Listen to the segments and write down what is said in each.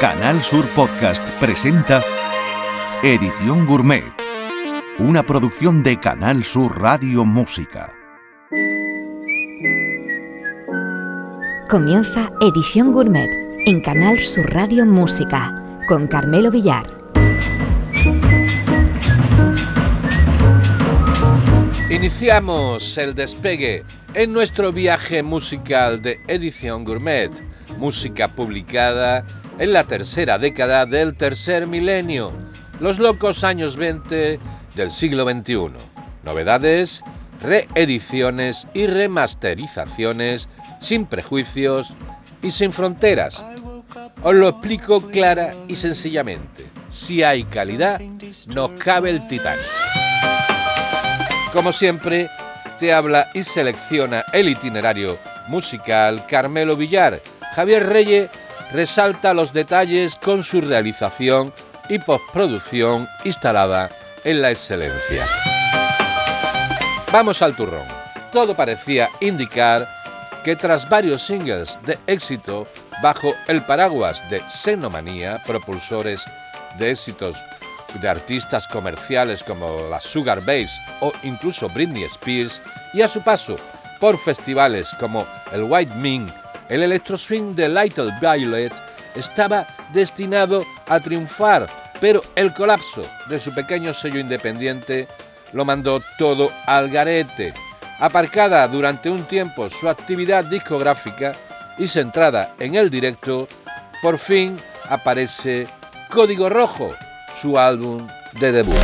Canal Sur Podcast presenta Edición Gourmet, una producción de Canal Sur Radio Música. Comienza Edición Gourmet en Canal Sur Radio Música con Carmelo Villar. Iniciamos el despegue en nuestro viaje musical de Edición Gourmet, música publicada en la tercera década del tercer milenio, los locos años 20 del siglo XXI. Novedades, reediciones y remasterizaciones sin prejuicios y sin fronteras. Os lo explico clara y sencillamente. Si hay calidad, no cabe el Titanic. Como siempre, te habla y selecciona el itinerario musical Carmelo Villar. Javier Reyes resalta los detalles con su realización y postproducción instalada en la excelencia. Vamos al turrón. Todo parecía indicar que tras varios singles de éxito bajo el paraguas de Xenomanía, propulsores de éxitos de artistas comerciales como las Sugar Babes o incluso Britney Spears, y a su paso por festivales como el White Ming el electro swing de Little Violet estaba destinado a triunfar, pero el colapso de su pequeño sello independiente lo mandó todo al garete. Aparcada durante un tiempo su actividad discográfica y centrada en el directo, por fin aparece Código Rojo, su álbum de debut.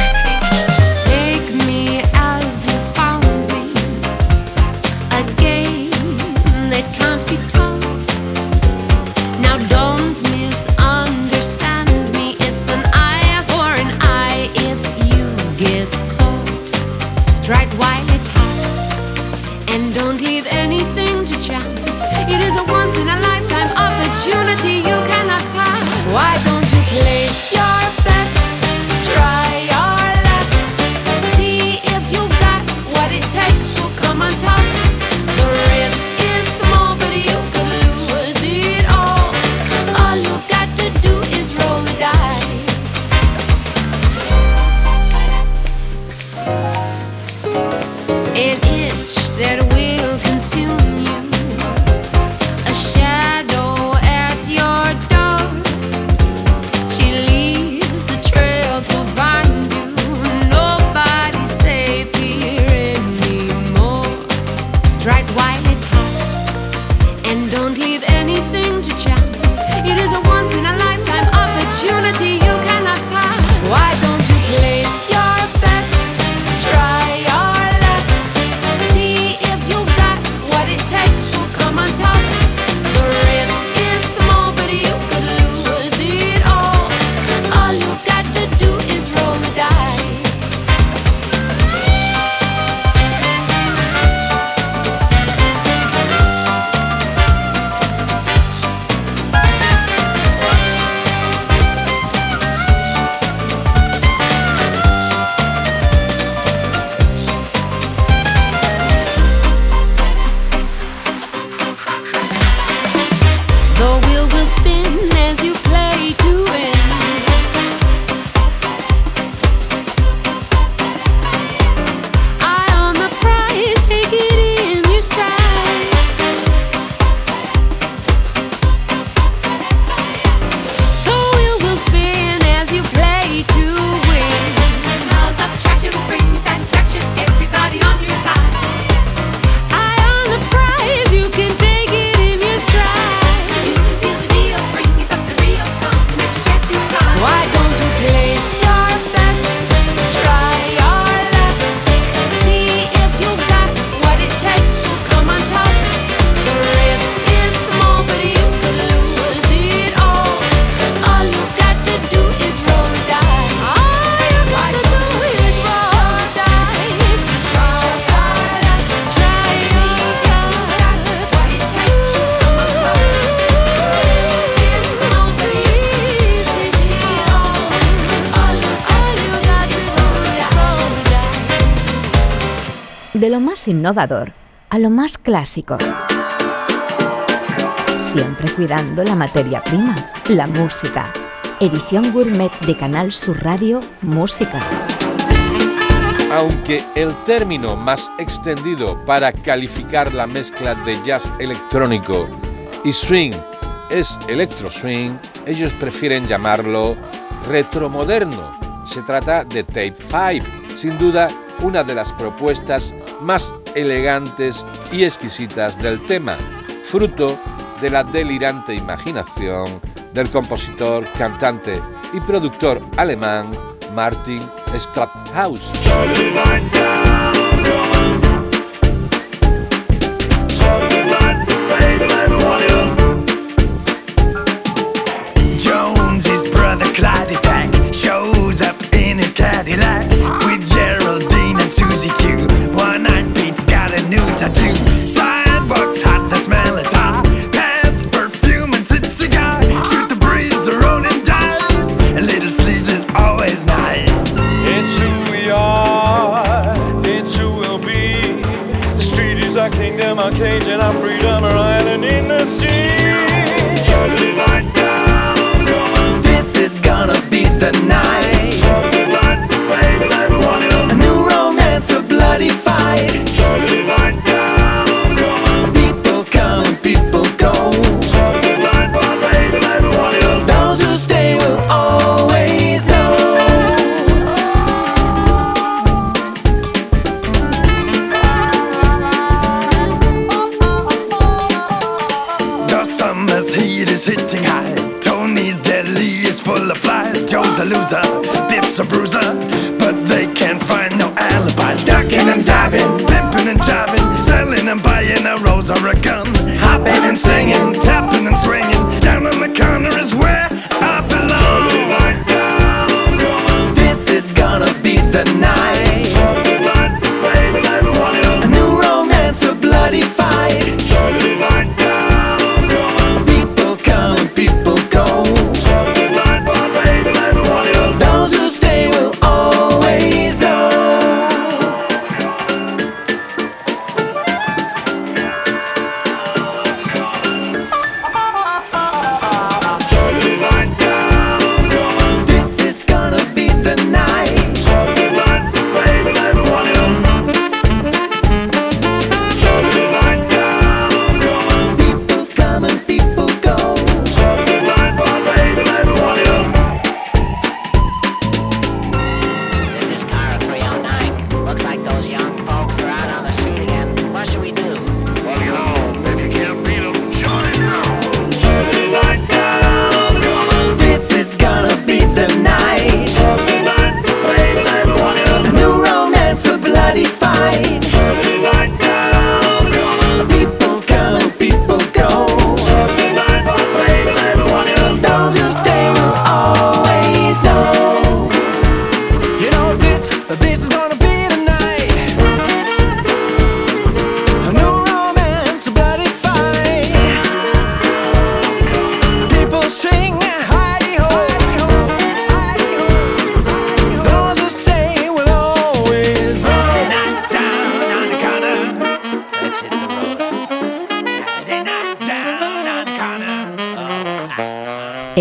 Innovador a lo más clásico. siempre cuidando la materia prima, la música. Edición Gourmet de Canal Sur Radio Música. Aunque el término más extendido para calificar la mezcla de jazz electrónico y swing es electro swing, ellos prefieren llamarlo retromoderno. Se trata de Tape 5, sin duda una de las propuestas más elegantes y exquisitas del tema, fruto de la delirante imaginación del compositor, cantante y productor alemán Martin I do. Science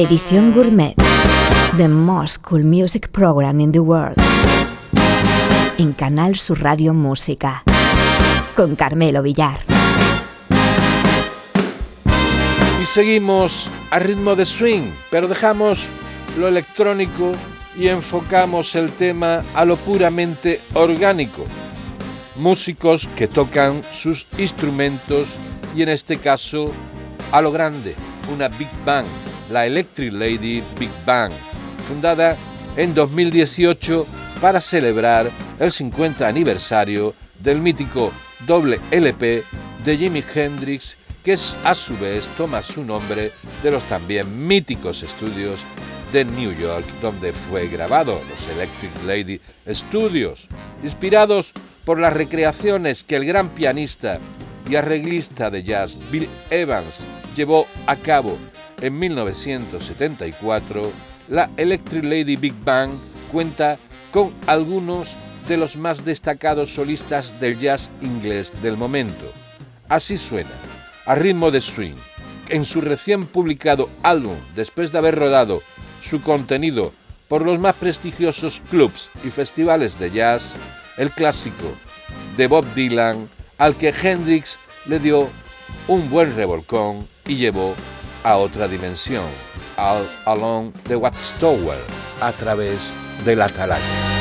Edición Gourmet. The most cool music program in the world. En Canal Sur Radio Música. Con Carmelo Villar. Y seguimos a ritmo de swing, pero dejamos lo electrónico y enfocamos el tema a lo puramente orgánico. Músicos que tocan sus instrumentos y en este caso a lo grande, una Big Bang la Electric Lady Big Bang, fundada en 2018 para celebrar el 50 aniversario del mítico doble LP de Jimi Hendrix, que a su vez toma su nombre de los también míticos estudios de New York, donde fue grabado, los Electric Lady Studios, inspirados por las recreaciones que el gran pianista y arreglista de jazz Bill Evans llevó a cabo en 1974, la Electric Lady Big Bang cuenta con algunos de los más destacados solistas del jazz inglés del momento. Así suena, a ritmo de swing, en su recién publicado álbum, después de haber rodado su contenido por los más prestigiosos clubs y festivales de jazz, el clásico de Bob Dylan, al que Hendrix le dio un buen revolcón y llevó a otra dimensión, al Along the Watchtower, a través de la atalaya.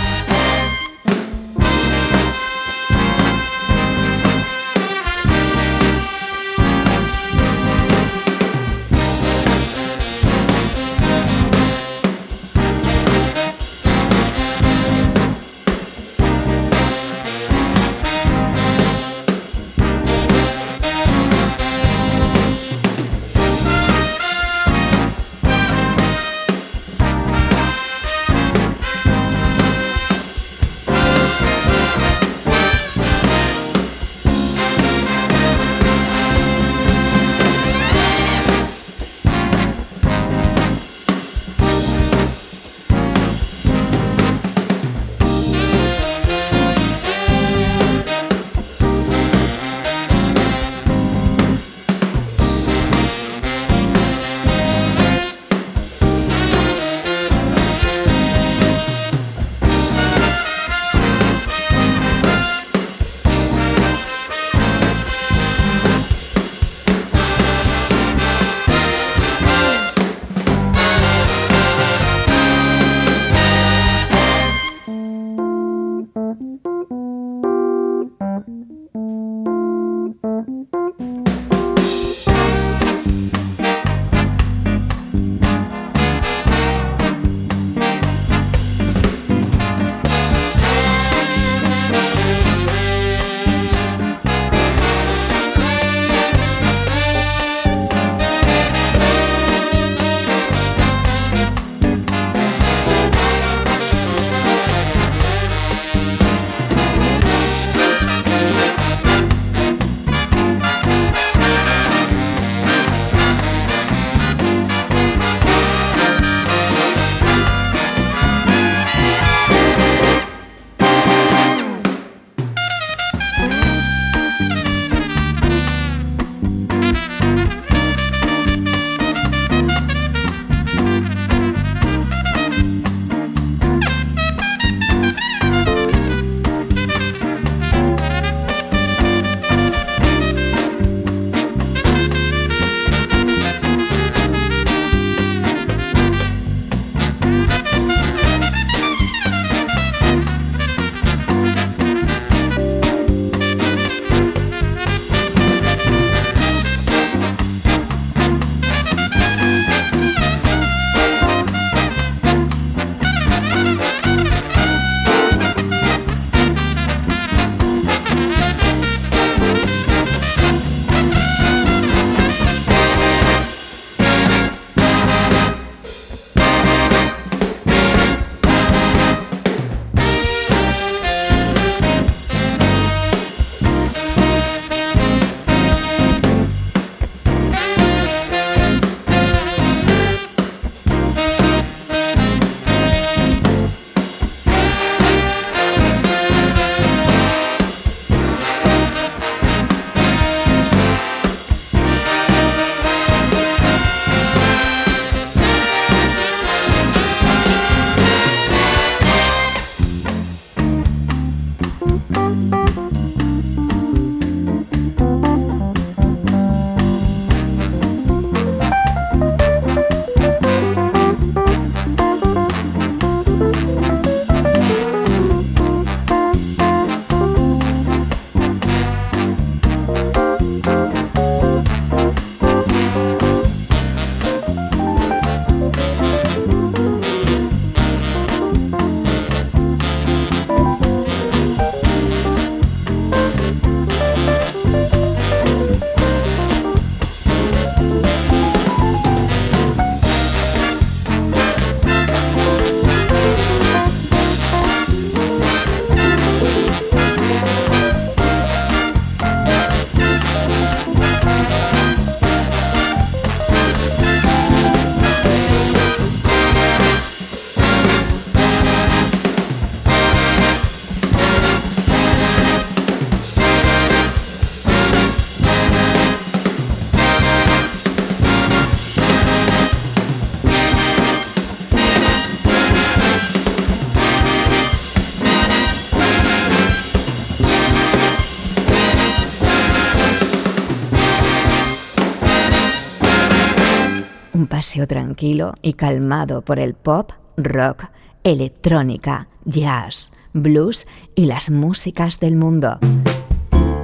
Tranquilo y calmado por el pop, rock, electrónica, jazz, blues y las músicas del mundo.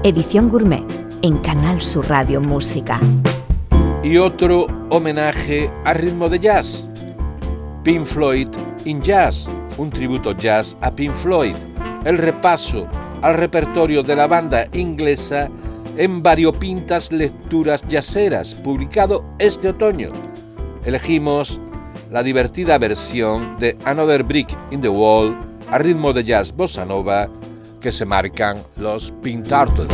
Edición Gourmet en Canal Sur Radio Música. Y otro homenaje a ritmo de jazz. Pink Floyd in Jazz, un tributo jazz a Pink Floyd. El repaso al repertorio de la banda inglesa en variopintas lecturas jazzeras, publicado este otoño. Elegimos la divertida versión de Another Brick in the Wall a ritmo de jazz bossa nova que se marcan los Pink Turtles.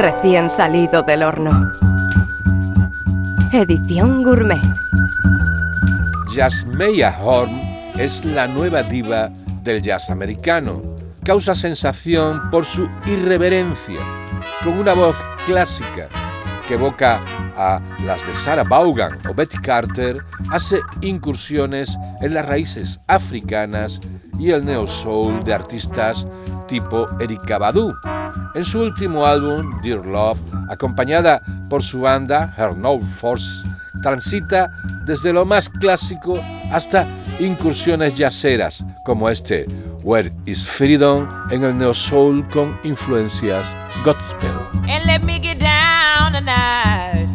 recién salido del horno. Edición Gourmet. Jasmeya Horn es la nueva diva del jazz americano. Causa sensación por su irreverencia, con una voz clásica que evoca a las de Sarah Vaughan o Betty Carter, hace incursiones en las raíces africanas y el neo soul de artistas tipo Erika Badu. En su último álbum, Dear Love, acompañada por su banda, Her No Force, transita desde lo más clásico hasta incursiones yaceras como este, Where is Freedom, en el neo soul con influencias gospel. And let me get down tonight.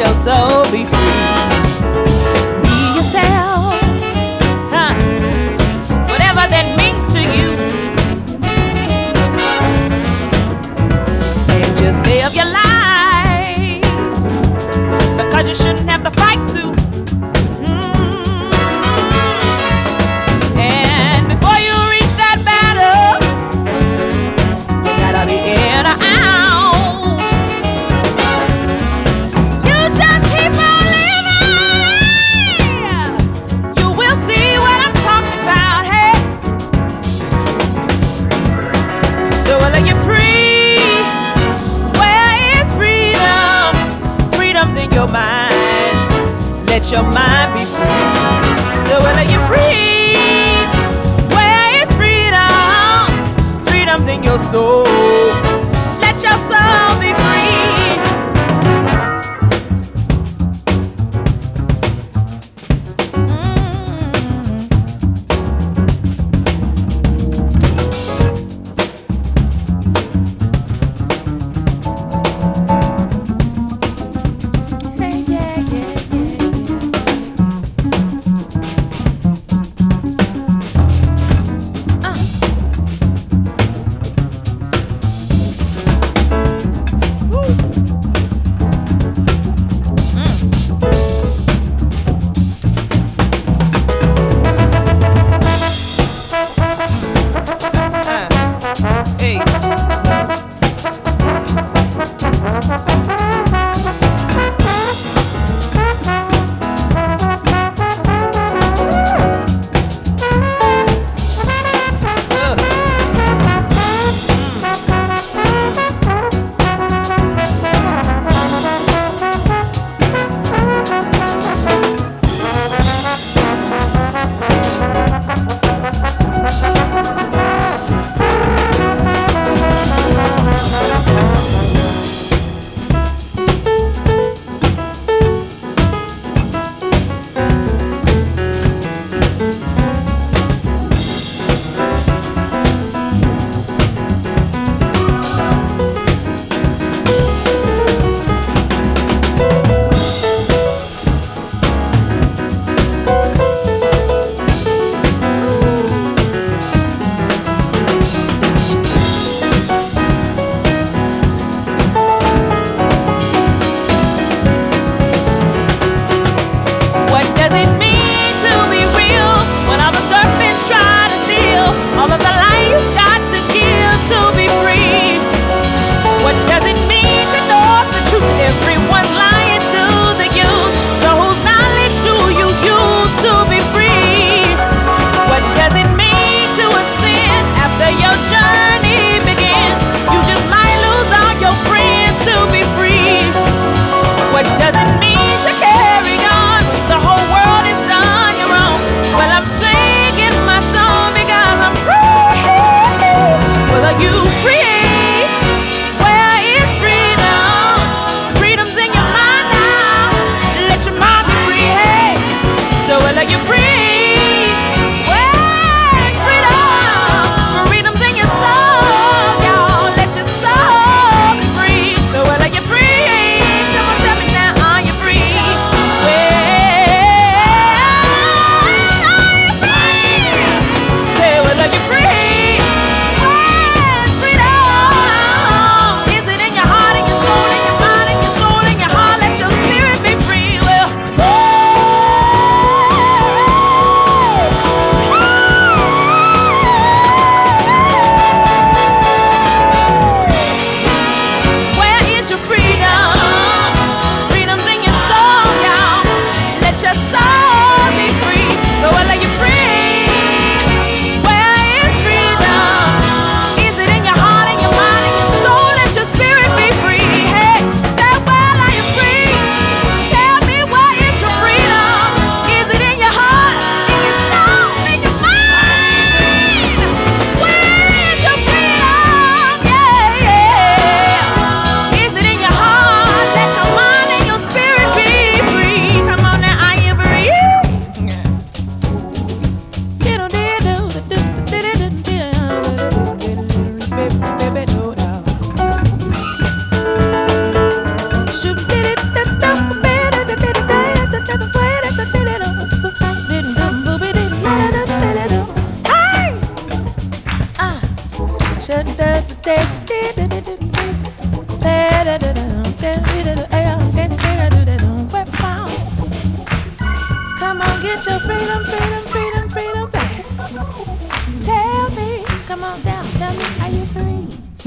shall so be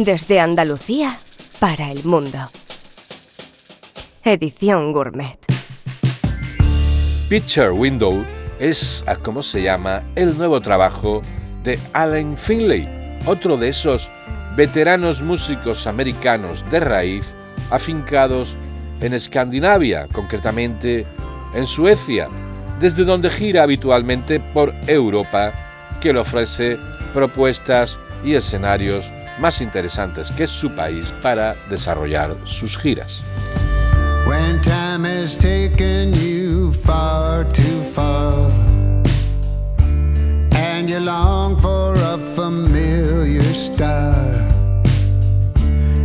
Desde Andalucía para el mundo. Edición Gourmet. Picture Window es, a como se llama, el nuevo trabajo de Allen Finlay, otro de esos veteranos músicos americanos de raíz afincados en Escandinavia, concretamente en Suecia, desde donde gira habitualmente por Europa, que le ofrece propuestas y escenarios más interesantes que su país para desarrollar sus giras. When time has taken you far too far, and you long for a familiar star,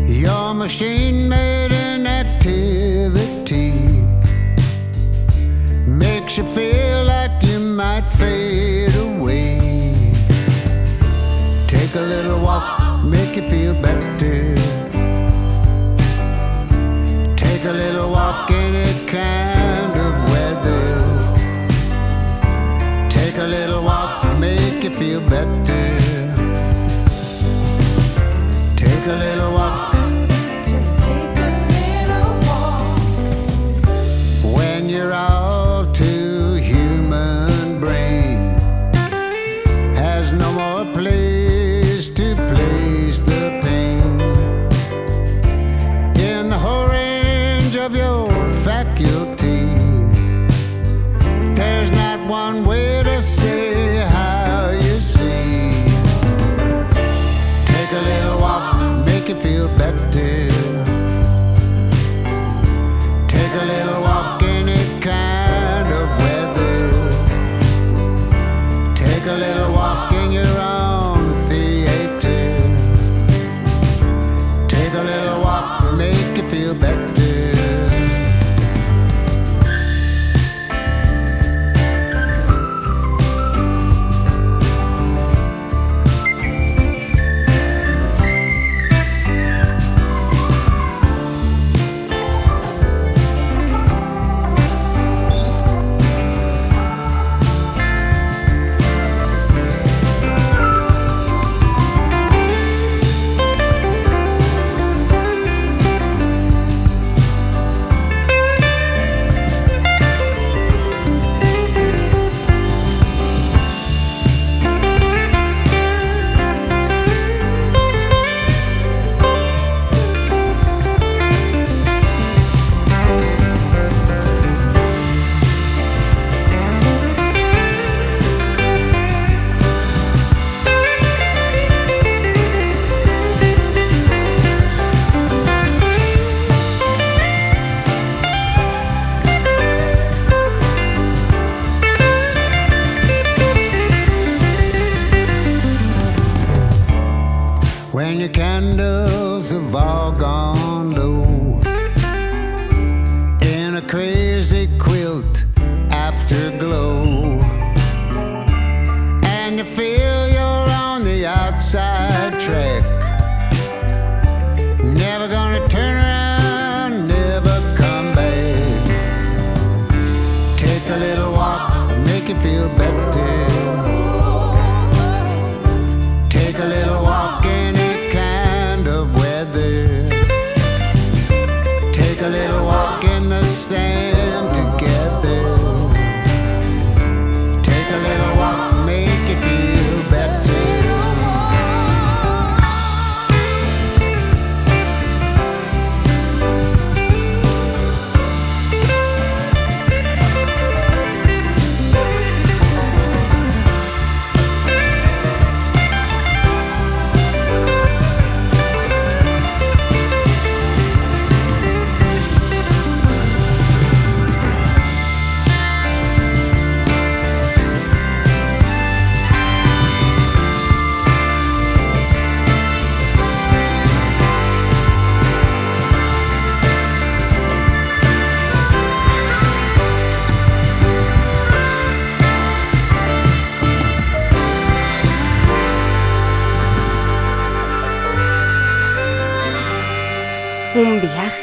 your machine made an activity makes you feel like you might fade away. Take a little walk, make you feel better. Take a little walk in any kind of weather. Take a little walk, make you feel better. Take a little walk.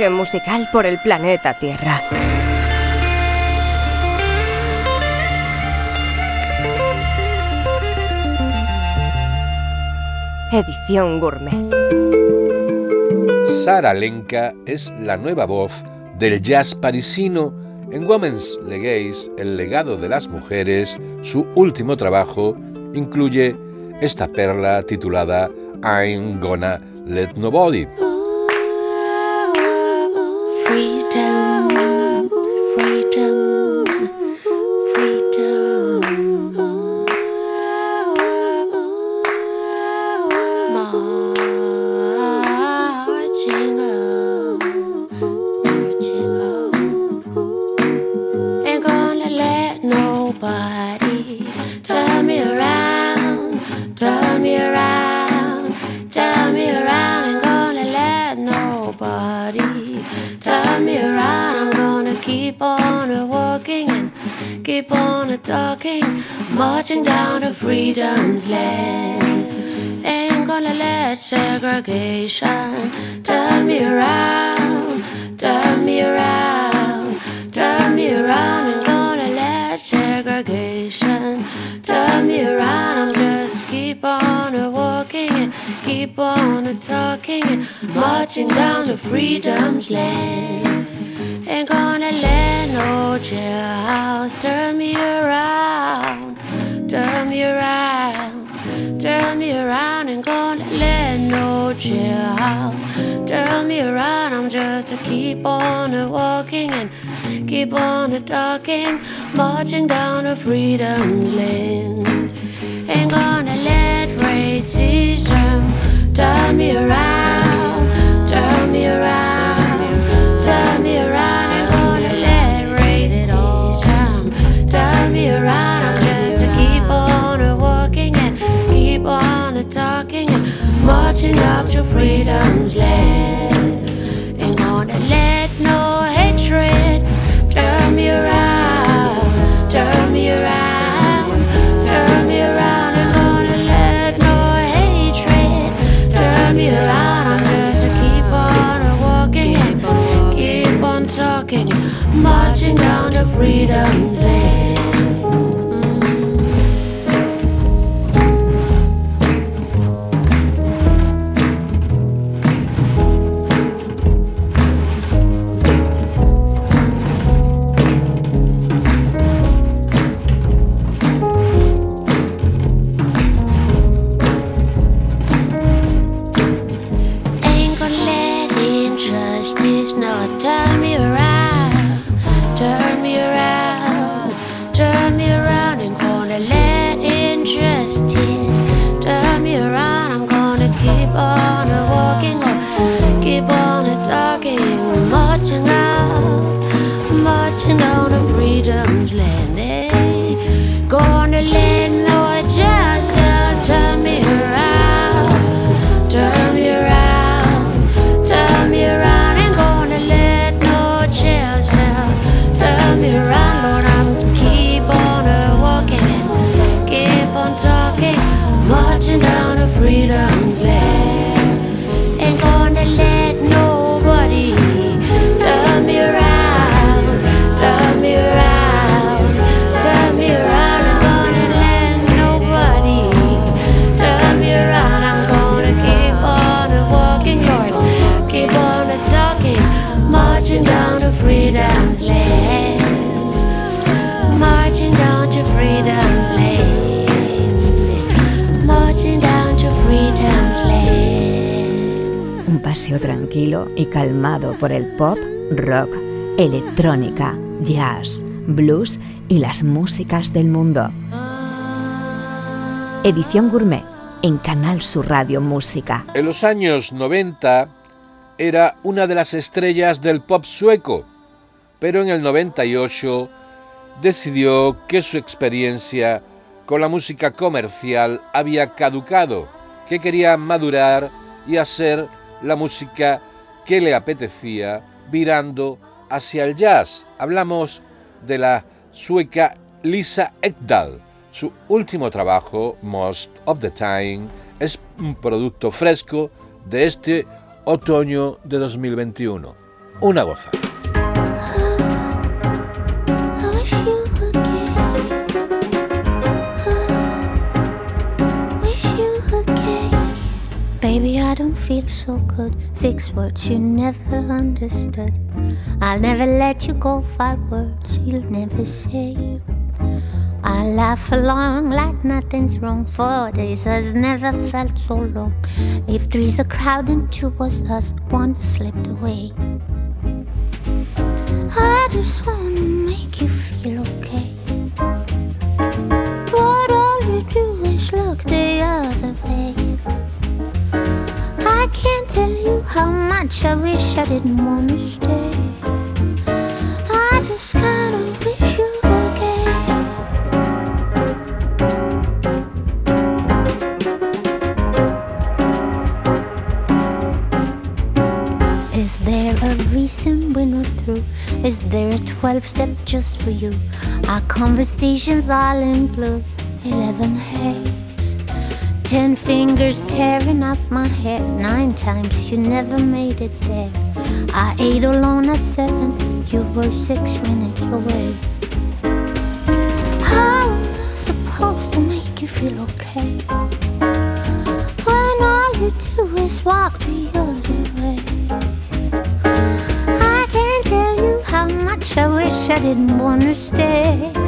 Musical por el planeta Tierra. Edición Gourmet. Sara Lenka es la nueva voz del jazz parisino en Women's Legacy, El legado de las mujeres. Su último trabajo incluye esta perla titulada I'm Gonna Let Nobody. Marching marching down a freedom lane. Ain't gonna let racism turn me around, turn me around, turn me around. Ain't gonna let racism turn me around. I'm just to keep on a walking and keep on a talking and marching up to freedom's land. On talking, marching down to freedom's land. tranquilo y calmado por el pop, rock, electrónica, jazz, blues y las músicas del mundo. Edición Gourmet en Canal Sur Radio Música. En los años 90 era una de las estrellas del pop sueco, pero en el 98 decidió que su experiencia con la música comercial había caducado, que quería madurar y hacer la música que le apetecía virando hacia el jazz. Hablamos de la sueca Lisa Ekdahl. Su último trabajo, Most of the Time, es un producto fresco de este otoño de 2021. Una goza. I don't feel so good. Six words you never understood. I'll never let you go. Five words you'll never say. I laugh along like nothing's wrong. Four days has never felt so long. If three's a crowd and two was us, one slipped away. I just wanna make you feel okay. Can't tell you how much I wish I didn't wanna stay. I just kinda wish you were okay. Is there a reason we're not through? Is there a 12 step just for you? Our conversations all in blue, 11 haze. Ten fingers tearing up my hair. Nine times you never made it there. I ate alone at seven. You were six minutes away. How am I supposed to make you feel okay? When all you do is walk the other way. I can't tell you how much I wish I didn't wanna stay.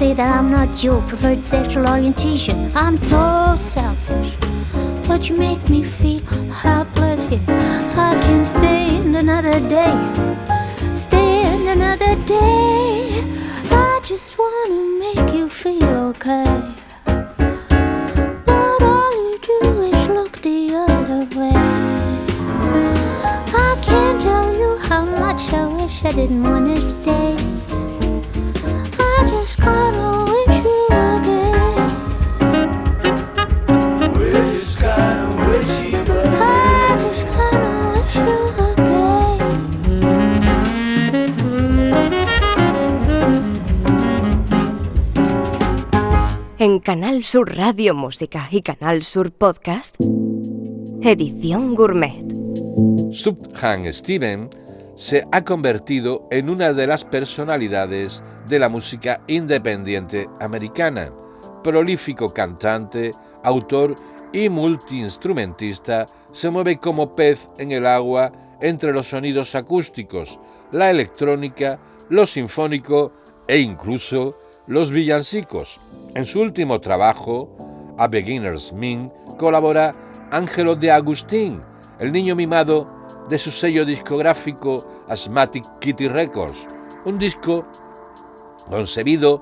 Say that I'm not your preferred sexual orientation. I'm so selfish But you make me feel helpless here. I can't stand another day. Stand another day Sur Radio Música y Canal Sur Podcast, Edición Gourmet. Subhan Steven se ha convertido en una de las personalidades de la música independiente americana. Prolífico cantante, autor y multiinstrumentista, se mueve como pez en el agua entre los sonidos acústicos, la electrónica, lo sinfónico e incluso los villancicos. En su último trabajo, A Beginner's Min, colabora Ángelo de Agustín, el niño mimado de su sello discográfico Asthmatic Kitty Records, un disco concebido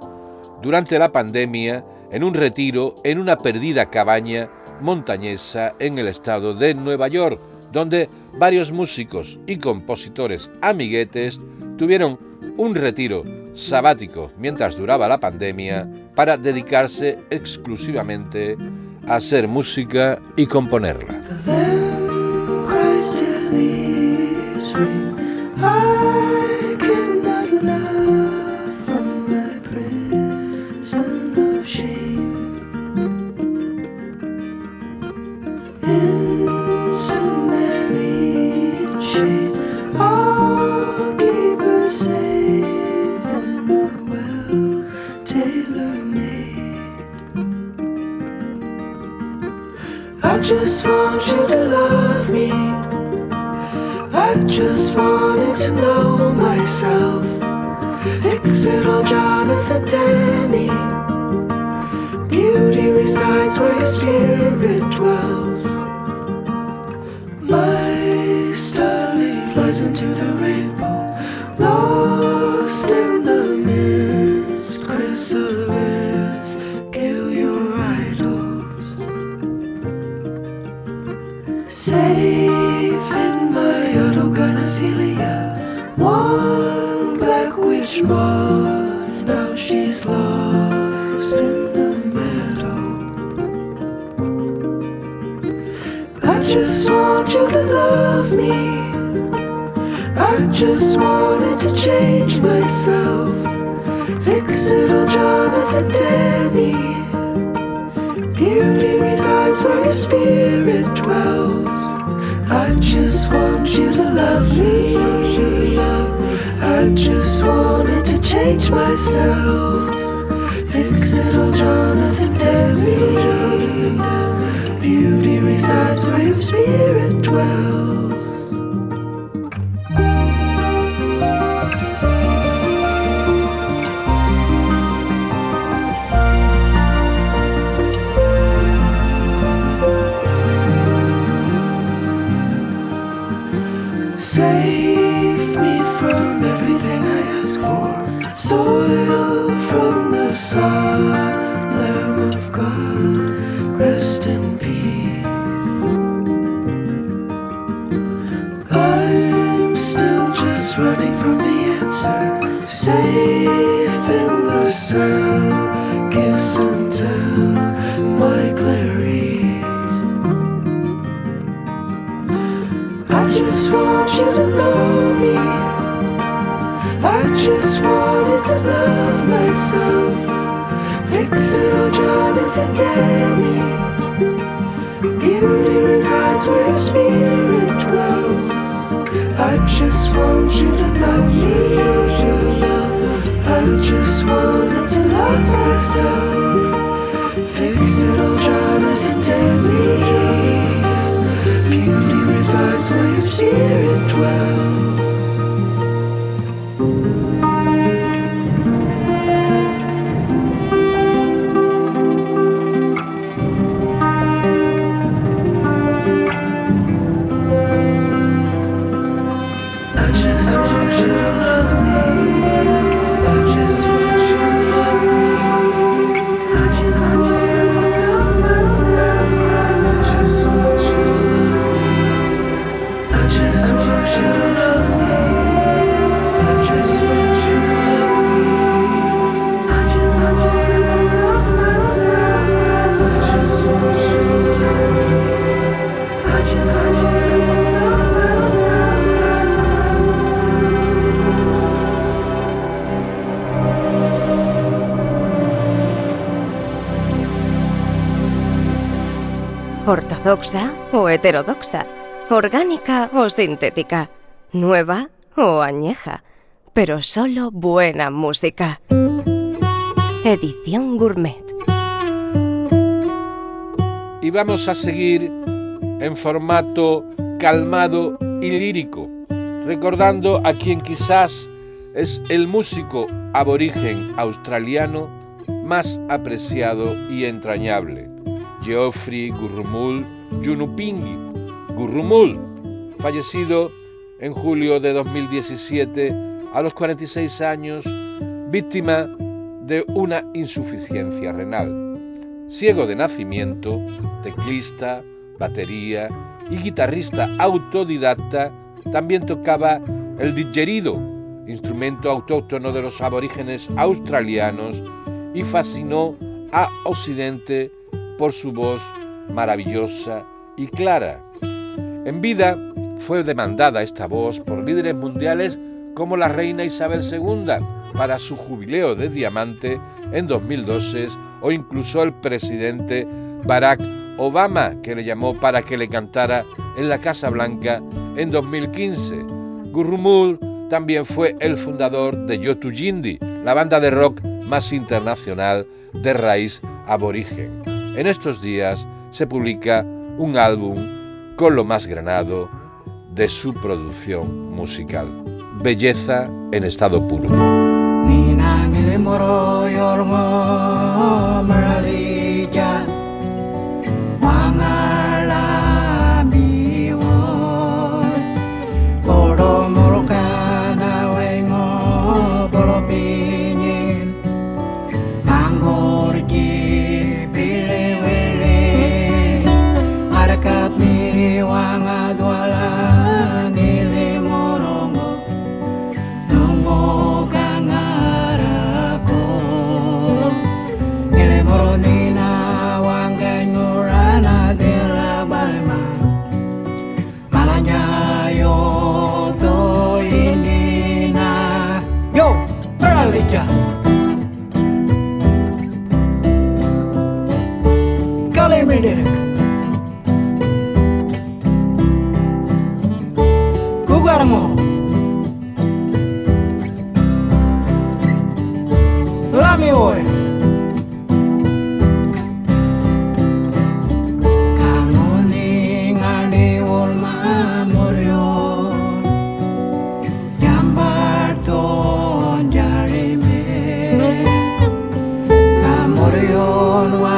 durante la pandemia en un retiro en una perdida cabaña montañesa en el estado de Nueva York, donde varios músicos y compositores amiguetes tuvieron un retiro sabático mientras duraba la pandemia para dedicarse exclusivamente a hacer música y componerla. I just want you to love me. I just wanted to know myself. Exit all Jonathan Demi. Beauty resides where your spirit dwells. My just want you to love me. I just wanted to change myself. Fix it all, Jonathan Demi. Beauty resides where your spirit dwells. I just want you to love me. I just wanted to change myself. Fix it all, Jonathan Demi. Resides where your spirit dwells. Heterodoxa, orgánica o sintética, nueva o añeja, pero solo buena música. Edición Gourmet. Y vamos a seguir en formato calmado y lírico, recordando a quien quizás es el músico aborigen australiano más apreciado y entrañable, Geoffrey Gurrumul Yunupingi. Gurrumul, fallecido en julio de 2017 a los 46 años, víctima de una insuficiencia renal. Ciego de nacimiento, teclista, batería y guitarrista autodidacta, también tocaba el didgeridoo, instrumento autóctono de los aborígenes australianos, y fascinó a Occidente por su voz maravillosa y clara. En vida fue demandada esta voz por líderes mundiales como la reina Isabel II para su jubileo de diamante en 2012 o incluso el presidente Barack Obama que le llamó para que le cantara en la Casa Blanca en 2015. Gurrumul también fue el fundador de Yotu Yindi, la banda de rock más internacional de raíz aborigen. En estos días se publica un álbum con lo más granado de su producción musical. Belleza en estado puro. Why?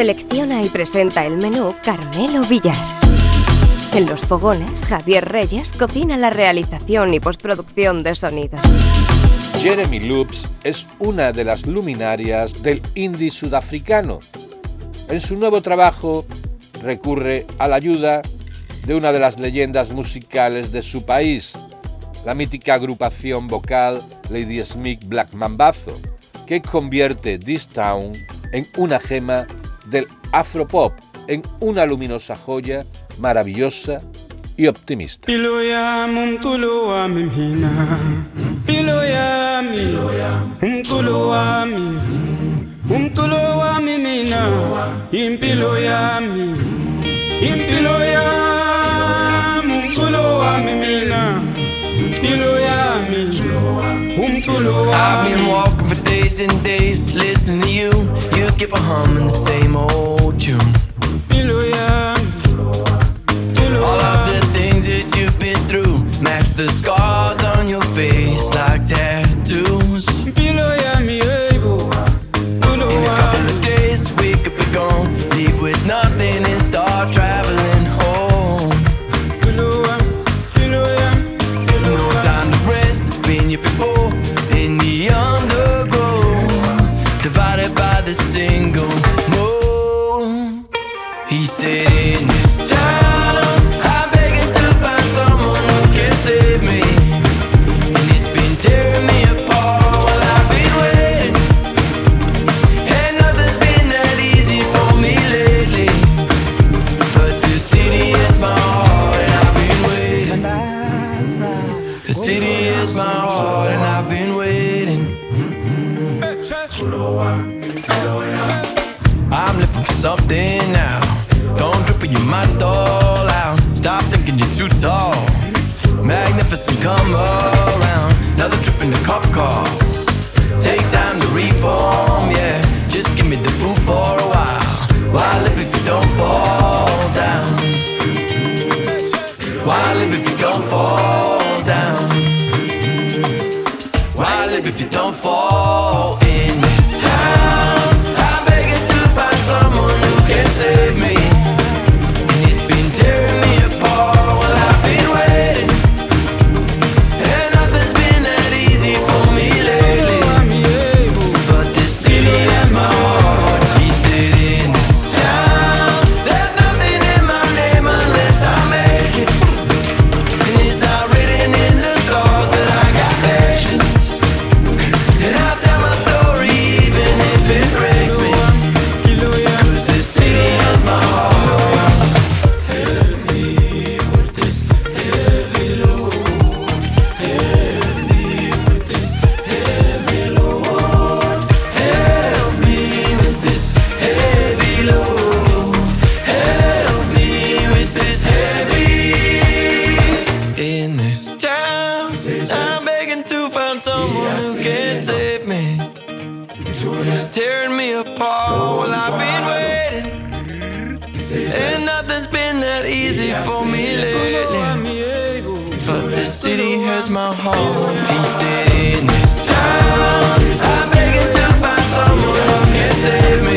Selecciona y presenta el menú Carmelo Villar. En los fogones, Javier Reyes cocina la realización y postproducción de sonido. Jeremy Loops es una de las luminarias del indie sudafricano. En su nuevo trabajo recurre a la ayuda de una de las leyendas musicales de su país, la mítica agrupación vocal Lady Smith Black Mambazo, que convierte This Town en una gema del afropop, en una luminosa joya maravillosa y optimista. I've been walking for days and days listening to you. You keep on humming the same old tune. All of the things that you've been through match the scars on your face like tattoos. Who can save me. It's tearing me apart while I've been waiting. And nothing's been that easy for me lately. But the city has my heart. He in this town, I'm begging to find someone who can save me.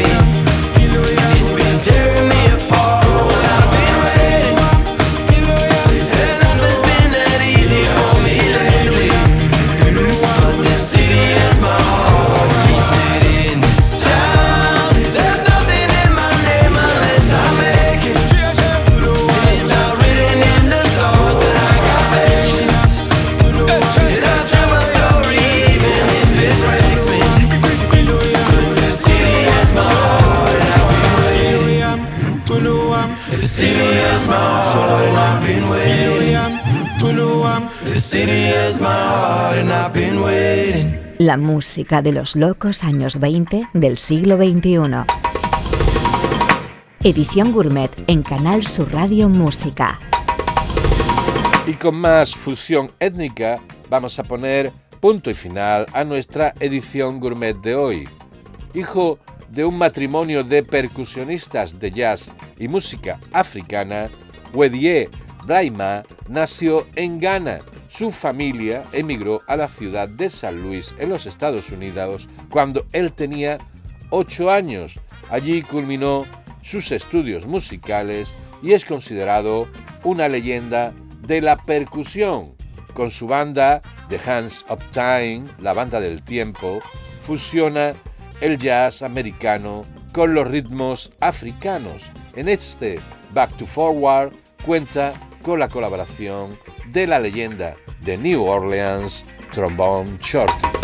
La música de los locos años 20 del siglo XXI. Edición Gourmet en Canal Sur Radio Música. Y con más fusión étnica vamos a poner punto y final a nuestra edición gourmet de hoy. Hijo de un matrimonio de percusionistas de jazz y música africana, Wedie Braima nació en Ghana. Su familia emigró a la ciudad de San Luis, en los Estados Unidos, cuando él tenía 8 años. Allí culminó sus estudios musicales y es considerado una leyenda de la percusión. Con su banda The Hands of Time, la banda del tiempo, fusiona el jazz americano con los ritmos africanos. En este Back to Forward cuenta con la colaboración de la leyenda de New Orleans, Trombone Shorty.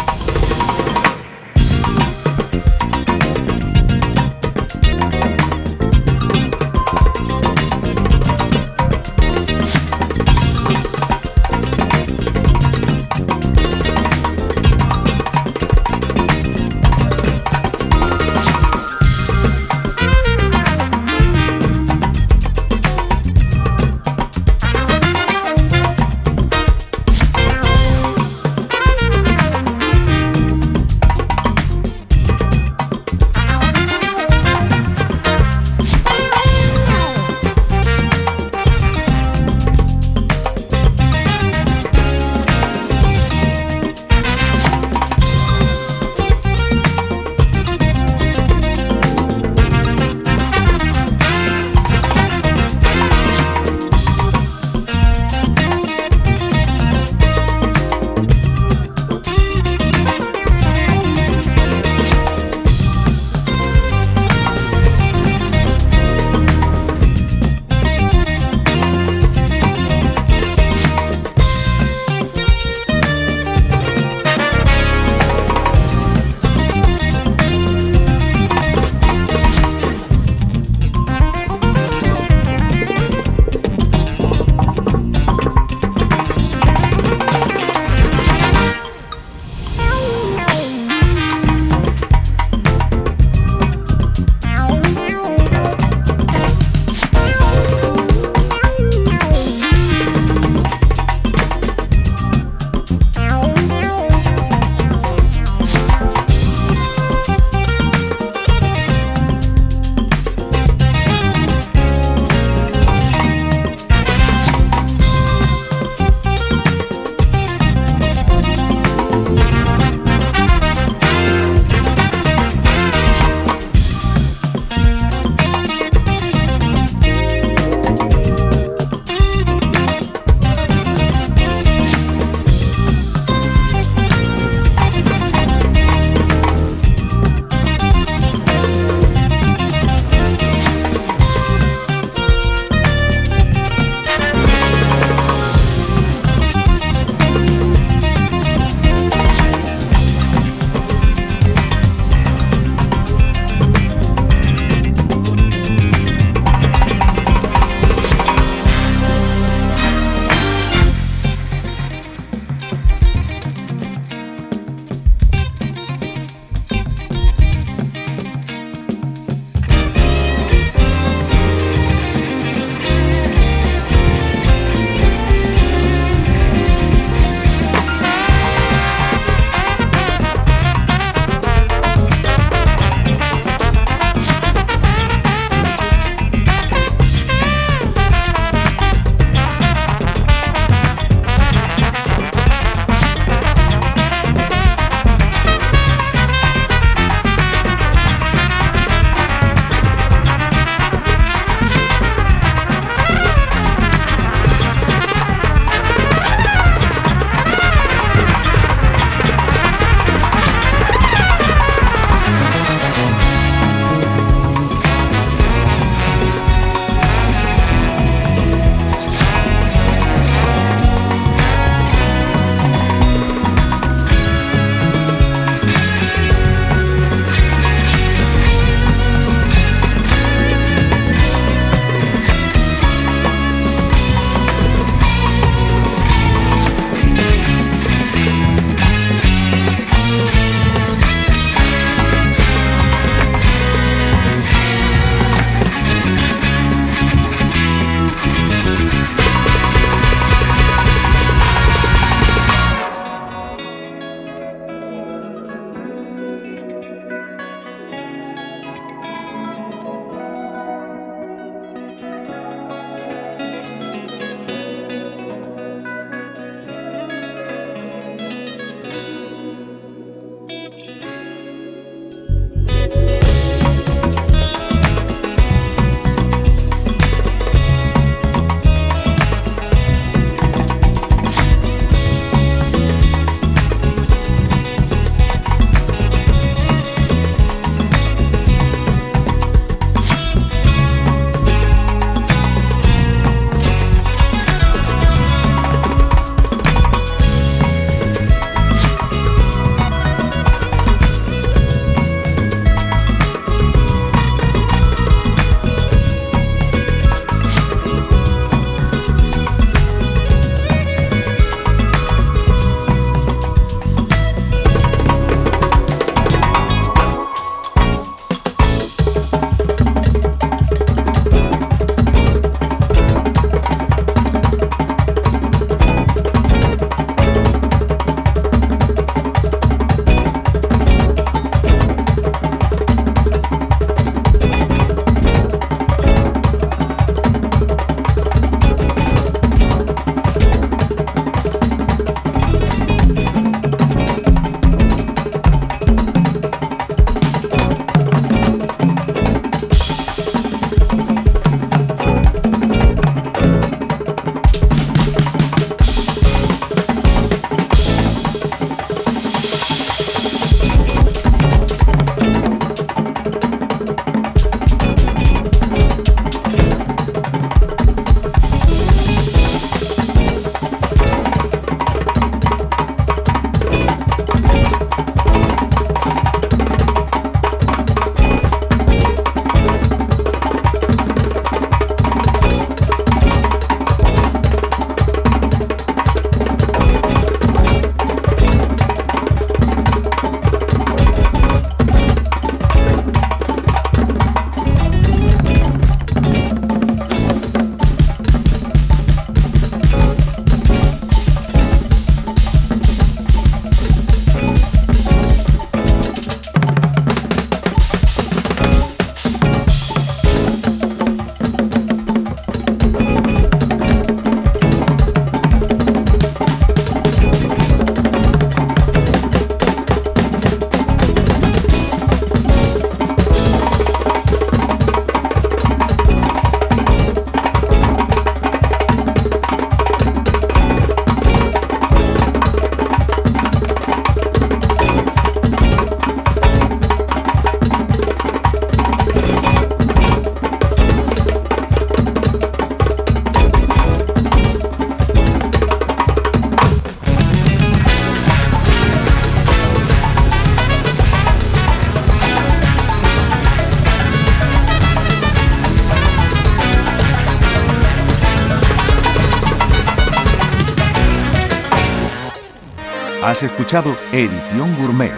Has escuchado Edición Gourmet,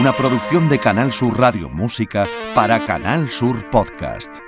una producción de Canal Sur Radio Música para Canal Sur Podcast.